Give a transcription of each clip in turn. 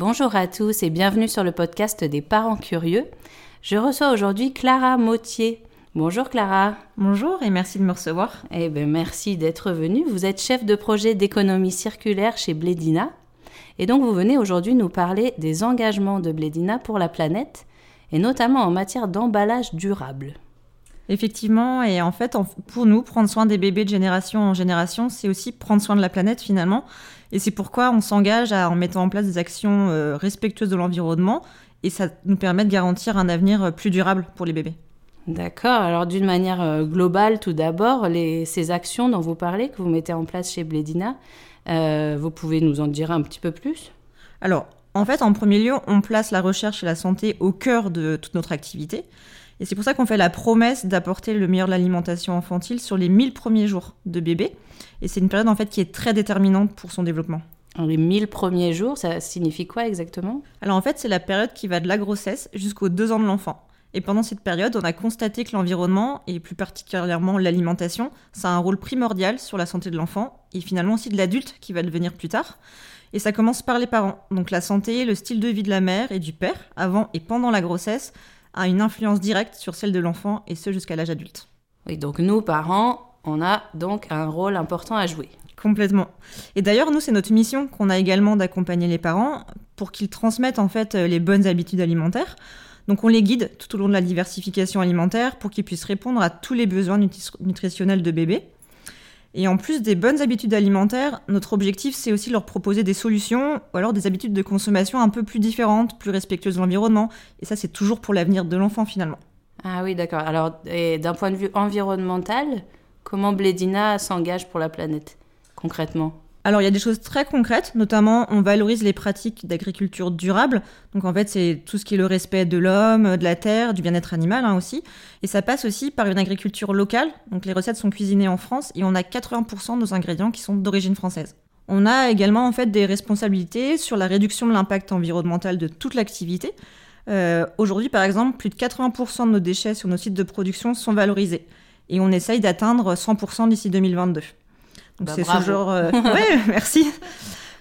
Bonjour à tous et bienvenue sur le podcast des parents curieux. Je reçois aujourd'hui Clara Mautier. Bonjour Clara. Bonjour et merci de me recevoir. Eh bien, merci d'être venue. Vous êtes chef de projet d'économie circulaire chez Blédina. Et donc vous venez aujourd'hui nous parler des engagements de Blédina pour la planète et notamment en matière d'emballage durable. Effectivement, et en fait, pour nous, prendre soin des bébés de génération en génération, c'est aussi prendre soin de la planète finalement. Et c'est pourquoi on s'engage en mettant en place des actions euh, respectueuses de l'environnement, et ça nous permet de garantir un avenir euh, plus durable pour les bébés. D'accord. Alors d'une manière euh, globale, tout d'abord, ces actions dont vous parlez, que vous mettez en place chez Blédina, vous pouvez nous en dire un petit peu plus? Alors, en fait, en premier lieu, on place la recherche et la santé au cœur de toute notre activité. Et c'est pour ça qu'on fait la promesse d'apporter le meilleur de l'alimentation infantile sur les 1000 premiers jours de bébé. Et c'est une période en fait qui est très déterminante pour son développement. les 1000 premiers jours, ça signifie quoi exactement? Alors en fait, c'est la période qui va de la grossesse jusqu'aux 2 ans de l'enfant. Et pendant cette période, on a constaté que l'environnement, et plus particulièrement l'alimentation, ça a un rôle primordial sur la santé de l'enfant, et finalement aussi de l'adulte qui va devenir plus tard. Et ça commence par les parents. Donc la santé, le style de vie de la mère et du père, avant et pendant la grossesse, a une influence directe sur celle de l'enfant, et ce jusqu'à l'âge adulte. Oui, donc nous, parents, on a donc un rôle important à jouer. Complètement. Et d'ailleurs, nous, c'est notre mission qu'on a également d'accompagner les parents pour qu'ils transmettent en fait les bonnes habitudes alimentaires. Donc on les guide tout au long de la diversification alimentaire pour qu'ils puissent répondre à tous les besoins nutritionnels de bébé. Et en plus des bonnes habitudes alimentaires, notre objectif c'est aussi leur proposer des solutions ou alors des habitudes de consommation un peu plus différentes, plus respectueuses de l'environnement. Et ça c'est toujours pour l'avenir de l'enfant finalement. Ah oui d'accord. Alors d'un point de vue environnemental, comment Blédina s'engage pour la planète concrètement? Alors il y a des choses très concrètes, notamment on valorise les pratiques d'agriculture durable. Donc en fait c'est tout ce qui est le respect de l'homme, de la terre, du bien-être animal hein, aussi. Et ça passe aussi par une agriculture locale. Donc les recettes sont cuisinées en France et on a 80% de nos ingrédients qui sont d'origine française. On a également en fait des responsabilités sur la réduction de l'impact environnemental de toute l'activité. Euh, aujourd'hui par exemple, plus de 80% de nos déchets sur nos sites de production sont valorisés. Et on essaye d'atteindre 100% d'ici 2022. Bah, c'est ce genre. Euh, oui, merci.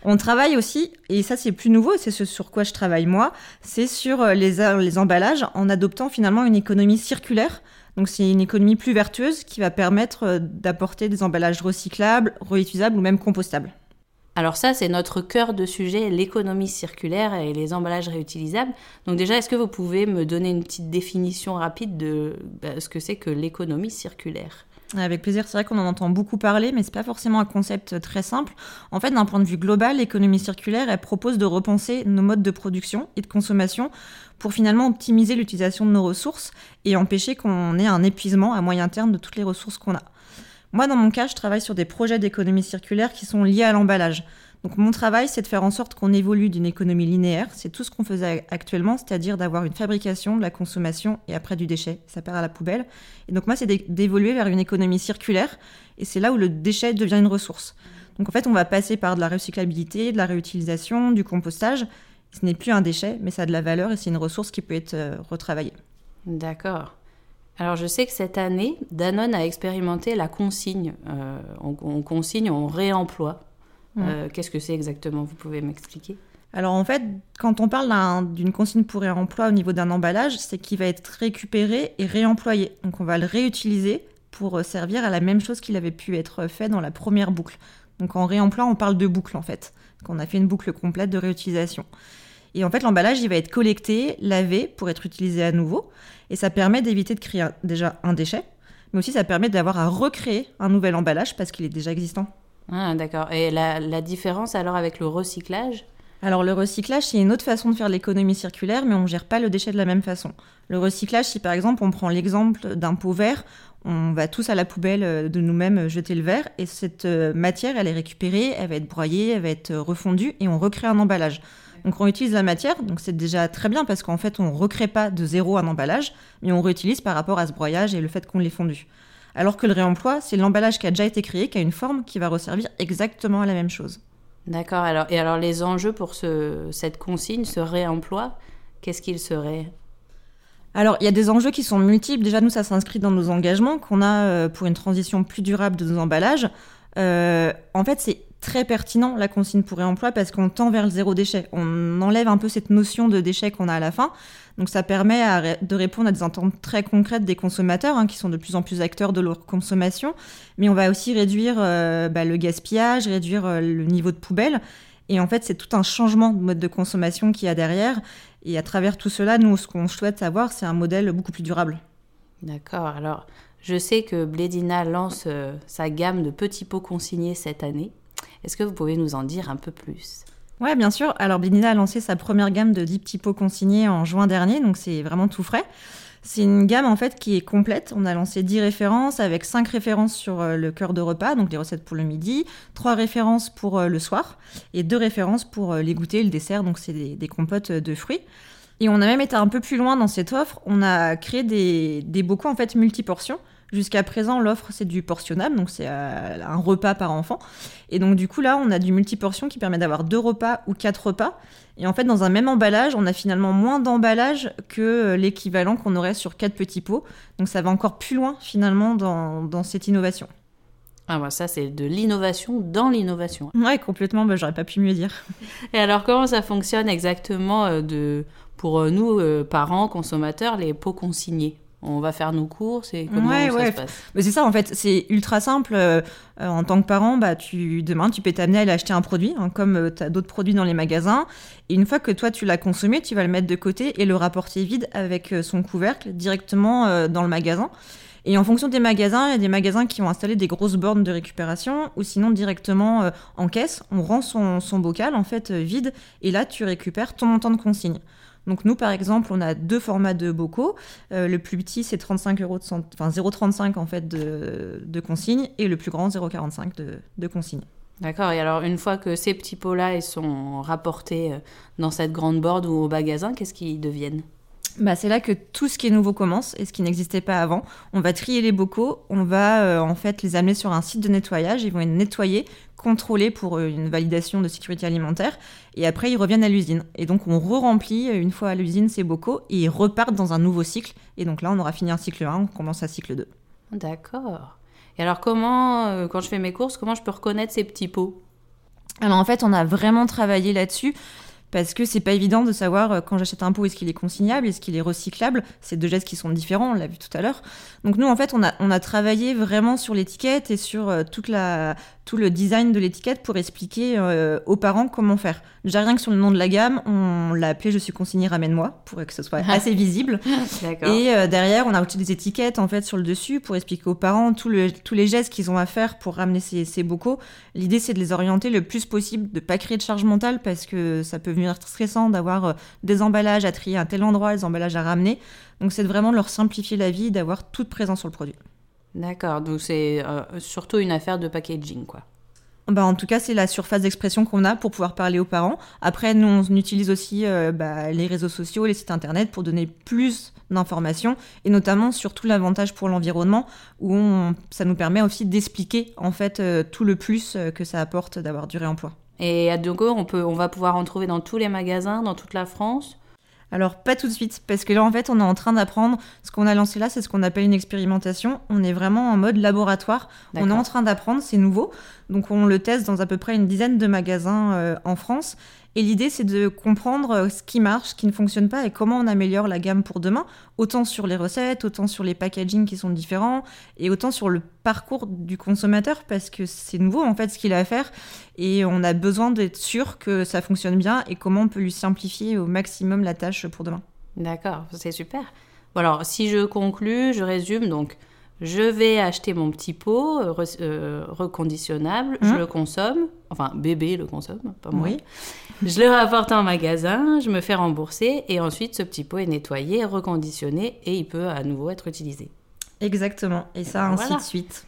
On travaille aussi, et ça c'est plus nouveau, c'est ce sur quoi je travaille moi, c'est sur euh, les, les emballages en adoptant finalement une économie circulaire. Donc c'est une économie plus vertueuse qui va permettre euh, d'apporter des emballages recyclables, réutilisables ou même compostables. Alors ça, c'est notre cœur de sujet, l'économie circulaire et les emballages réutilisables. Donc déjà, est-ce que vous pouvez me donner une petite définition rapide de bah, ce que c'est que l'économie circulaire? Avec plaisir, c'est vrai qu'on en entend beaucoup parler, mais c'est pas forcément un concept très simple. En fait, d'un point de vue global, l'économie circulaire, elle propose de repenser nos modes de production et de consommation pour finalement optimiser l'utilisation de nos ressources et empêcher qu'on ait un épuisement à moyen terme de toutes les ressources qu'on a. Moi, dans mon cas, je travaille sur des projets d'économie circulaire qui sont liés à l'emballage. Donc mon travail, c'est de faire en sorte qu'on évolue d'une économie linéaire, c'est tout ce qu'on faisait actuellement, c'est-à-dire d'avoir une fabrication, de la consommation et après du déchet, ça part à la poubelle. Et donc moi, c'est d'évoluer vers une économie circulaire, et c'est là où le déchet devient une ressource. Donc en fait, on va passer par de la recyclabilité, de la réutilisation, du compostage. Ce n'est plus un déchet, mais ça a de la valeur et c'est une ressource qui peut être euh, retravaillée. D'accord. Alors je sais que cette année, Danone a expérimenté la consigne. Euh, on consigne, on réemploie. Euh, qu'est-ce que c'est exactement Vous pouvez m'expliquer? Alors en fait, quand on parle d'une consigne pour réemploi au niveau d'un emballage, c'est qu'il va être récupéré et réemployé. Donc on va le réutiliser pour euh, servir à la même chose qu'il avait pu être fait dans la première boucle. Donc en réemploi, on parle de boucle en fait. Donc on a fait une boucle complète de réutilisation. Et en fait, l'emballage, il va être collecté, lavé pour être utilisé à nouveau. Et ça permet d'éviter de créer déjà un déchet, mais aussi ça permet d'avoir à recréer un nouvel emballage parce qu'il est déjà existant. Ah, d'accord. Et la, différence alors avec le recyclage? Alors le recyclage, c'est une autre façon de faire l'économie circulaire, mais on ne gère pas le déchet de la même façon. Le recyclage, si par exemple on prend l'exemple d'un pot vert, on va tous à la poubelle euh, de nous-mêmes euh, jeter le verre, et cette euh, matière, elle est récupérée, elle va être broyée, elle va être refondue, et on recrée un emballage. Donc on utilise la matière, donc c'est déjà très bien parce qu'en fait on ne recrée pas de zéro un emballage, mais on réutilise par rapport à ce broyage et le fait qu'on l'ait fondu. Alors que le réemploi, c'est l'emballage qui a déjà été créé, qui a une forme qui va resservir exactement à la même chose. D'accord. Alors, et alors les enjeux pour cette consigne, ce réemploi, qu'est-ce qu'il serait alors, il y a des enjeux qui sont multiples. Déjà, nous, ça s'inscrit dans nos engagements qu'on a euh, pour une transition plus durable de nos emballages. Euh, en fait, c'est très pertinent la consigne pour réemploi parce qu'on tend vers le zéro déchet. On enlève un peu cette notion de déchet qu'on a à la fin. Donc ça permet de répondre à des attentes très concrètes des consommateurs hein, qui sont de plus en plus acteurs de leur consommation. Mais on va aussi réduire euh, bah, le gaspillage, réduire euh, le niveau de poubelle. Et en fait, c'est tout un changement de mode de consommation qu'il y a derrière. Et à travers tout cela, nous, ce qu'on souhaite avoir, c'est un modèle beaucoup plus durable. D'accord. Alors, je sais que Bledina lance euh, sa gamme de petits pots consignés cette année. Est-ce que vous pouvez nous en dire un peu plus? Ouais, bien sûr. Alors, Bledina a lancé sa première gamme de 10 petits pots consignés en juin dernier, donc c'est vraiment tout frais. C'est une gamme en fait qui est complète. On a lancé 10 références avec 5 références sur euh, le cœur de repas, donc les recettes pour le midi, 3 références pour euh, le soir et 2 références pour les goûters et le dessert, donc c'est des, compotes de fruits. Et on a même été un peu plus loin dans cette offre. On a créé des, des bocaux en fait multiportions. Jusqu'à présent, l'offre c'est du portionnable, donc c'est euh, un repas par enfant. Et donc du coup là, on a du multiportion qui permet d'avoir deux repas ou quatre repas. Et en fait, dans un même emballage, on a finalement moins d'emballage que euh, l'équivalent qu'on aurait sur quatre petits pots. Donc ça va encore plus loin finalement dans, dans cette innovation. Ah bah ça c'est de l'innovation dans l'innovation. Ouais, complètement, bah, j'aurais pas pu mieux dire. Et alors comment ça fonctionne exactement euh, de pour nous, euh, parents, consommateurs, les pots consignés? On va faire nos courses et comment ça se passe Mais c'est ça en fait, c'est ultra simple. Euh, en tant que parent, bah, tu, demain tu peux t'amener à aller acheter un produit, hein, comme tu as d'autres produits dans les magasins. Et une fois que toi tu l'as consommé, tu vas le mettre de côté et le rapporter vide avec son couvercle directement dans le magasin. Et en fonction des magasins, il y a des magasins qui ont installé des grosses bornes de récupération ou sinon directement en caisse, on rend son, son bocal en fait vide et là tu récupères ton montant de consigne. Donc nous, par exemple, on a deux formats de bocaux. Euh, le plus petit, c'est 35 euros de enfin 0,35 en fait de, consigne, et le plus grand, 0,45 de, de consigne. D'accord. Et alors, une fois que ces petits pots-là sont rapportés euh, dans cette grande board ou au magasin, qu'est-ce qu'ils deviennent? Bah, c'est là que tout ce qui est nouveau commence et ce qui n'existait pas avant. On va trier les bocaux, on va euh, en fait les amener sur un site de nettoyage, ils vont être nettoyés, contrôlés pour euh, une validation de sécurité alimentaire et après ils reviennent à l'usine. Et donc on re-remplit euh, une fois à l'usine ces bocaux et ils repartent dans un nouveau cycle. Et donc là on aura fini un cycle 1, on commence un cycle 2. D'accord. Et alors comment, quand je fais mes courses, comment je peux reconnaître ces petits pots? Alors en fait, on a vraiment travaillé là-dessus parce que c'est pas évident de savoir euh, quand j'achète un pot est-ce qu'il est consignable, est-ce qu'il est recyclable? C'est deux gestes qui sont différents, on l'a vu tout à l'heure. Donc nous en fait on a on a travaillé vraiment sur l'étiquette et sur euh, toute la tout le design de l'étiquette pour expliquer euh, aux parents comment faire. Déjà rien que sur le nom de la gamme, on l'a appelé Je suis consigné, ramène-moi, pour que ce soit assez visible. Et euh, derrière, on a aussi des étiquettes en fait sur le dessus pour expliquer aux parents tous les gestes qu'ils ont à faire pour ramener ces, ces bocaux. L'idée, c'est de les orienter le plus possible, de pas créer de charge mentale parce que ça peut venir stressant d'avoir euh, des emballages à trier à tel endroit, des emballages à ramener. Donc c'est vraiment de leur simplifier la vie, d'avoir toute présence sur le produit. D'accord, donc c'est euh, surtout une affaire de packaging, quoi. Bah, en tout cas, c'est la surface d'expression qu'on a pour pouvoir parler aux parents. Après, nous, on utilise aussi euh, bah, les réseaux sociaux, les sites internet pour donner plus d'informations et notamment surtout l'avantage pour l'environnement où ça nous permet aussi d'expliquer en fait euh, tout le plus que ça apporte d'avoir du réemploi. Et à Dogo, on, peut, on va pouvoir en trouver dans tous les magasins, dans toute la France alors pas tout de suite, parce que là en fait on est en train d'apprendre, ce qu'on a lancé là c'est ce qu'on appelle une expérimentation, on est vraiment en mode laboratoire, on est en train d'apprendre, c'est nouveau, donc on le teste dans à peu près une dizaine de magasins euh, en France, et l'idée, c'est de comprendre euh, ce qui marche, ce qui ne fonctionne pas et comment on améliore la gamme pour demain, autant sur les recettes, autant sur les packaging qui sont différents et autant sur le parcours du consommateur parce que c'est nouveau en fait ce qu'il a à faire et on a besoin d'être sûr que ça fonctionne bien et comment on peut lui simplifier au maximum la tâche pour demain. D'accord, c'est super. Bon alors, si je conclus, je résume donc je vais acheter mon petit pot euh, euh, reconditionnable, je mmh. le consomme, enfin bébé le consomme, pas moi. Je le rapporte en magasin, je me fais rembourser et ensuite ce petit pot est nettoyé, reconditionné et il peut à nouveau être utilisé. Exactement, et ça ainsi de suite.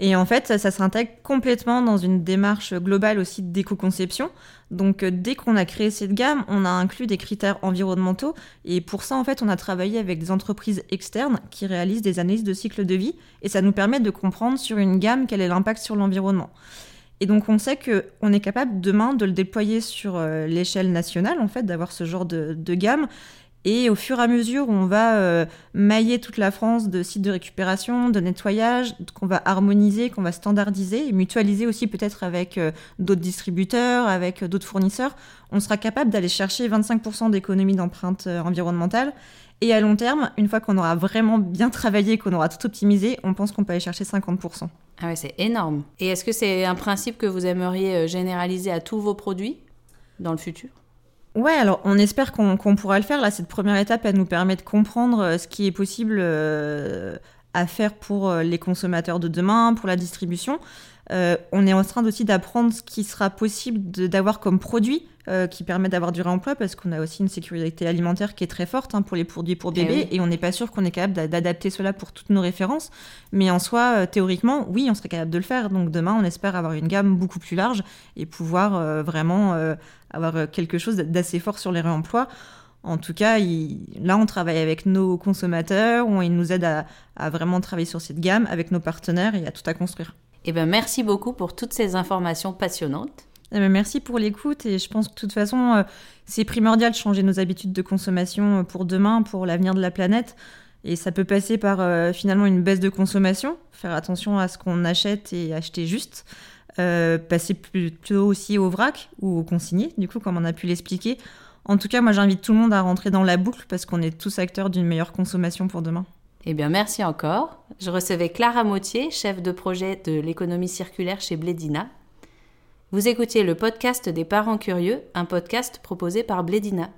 Et en fait, ça, s'intègre complètement dans une démarche globale aussi d'éco-conception. Donc, euh, dès qu'on a créé cette gamme, on a inclus des critères environnementaux. Et pour ça, en fait, on a travaillé avec des entreprises externes qui réalisent des analyses de cycle de vie. Et ça nous permet de comprendre sur une gamme quel est l'impact sur l'environnement. Et donc, on sait qu'on est capable demain de le déployer sur euh, l'échelle nationale, en fait, d'avoir ce genre de, de gamme Et au fur et à mesure, on va euh, mailler toute la France de sites de récupération, de nettoyage, qu'on va harmoniser, qu'on va standardiser mutualiser aussi peut-être avec euh, d'autres distributeurs, avec d'autres fournisseurs. On sera capable d'aller chercher 25% d'économie d'empreinte euh, environnementale. Et à long terme, une fois qu'on aura vraiment bien travaillé, qu'on aura tout optimisé, on pense qu'on peut aller chercher 50%. Ah ouais, c'est énorme. Et est-ce que c'est un principe que vous aimeriez généraliser à tous vos produits dans le futur? Ouais, alors on espère qu'on pourra le faire. Là, cette première étape, elle nous permet de comprendre euh, ce qui est possible euh, à faire pour euh, les consommateurs de demain, pour la distribution. On est en train aussi d'apprendre ce qui sera possible d'avoir comme produit qui permet d'avoir du réemploi parce qu'on a aussi une sécurité alimentaire qui est très forte hein, pour les produits pour eh bébés et on n'est pas sûr qu'on est capable d'adapter cela pour toutes nos références. Mais en soi, théoriquement, oui, on serait capable de le faire. Donc demain, on espère avoir une gamme beaucoup plus large et pouvoir vraiment avoir euh, quelque chose d'assez fort sur les réemplois. En tout cas, là, on travaille avec nos consommateurs, on, ils nous aident à, vraiment travailler sur cette gamme avec nos partenaires et à tout à construire. Eh ben, merci beaucoup pour toutes ces informations passionnantes. Eh ben, merci pour l'écoute et je pense que de toute façon, euh, c'est primordial de changer nos habitudes de consommation euh, pour demain, pour l'avenir de la planète. Et ça peut passer par finalement une baisse de consommation, faire attention à ce qu'on achète et acheter juste. Euh, passer plutôt aussi au vrac ou au consigné, du coup, comme on a pu l'expliquer. En tout cas, moi, j'invite tout le monde à rentrer dans la boucle parce qu'on est tous acteurs d'une meilleure consommation pour demain. Eh bien, merci encore. Je recevais Clara Mautier, chef de projet de l'économie circulaire chez Blédina. Vous écoutiez le podcast des parents curieux, un podcast proposé par Blédina.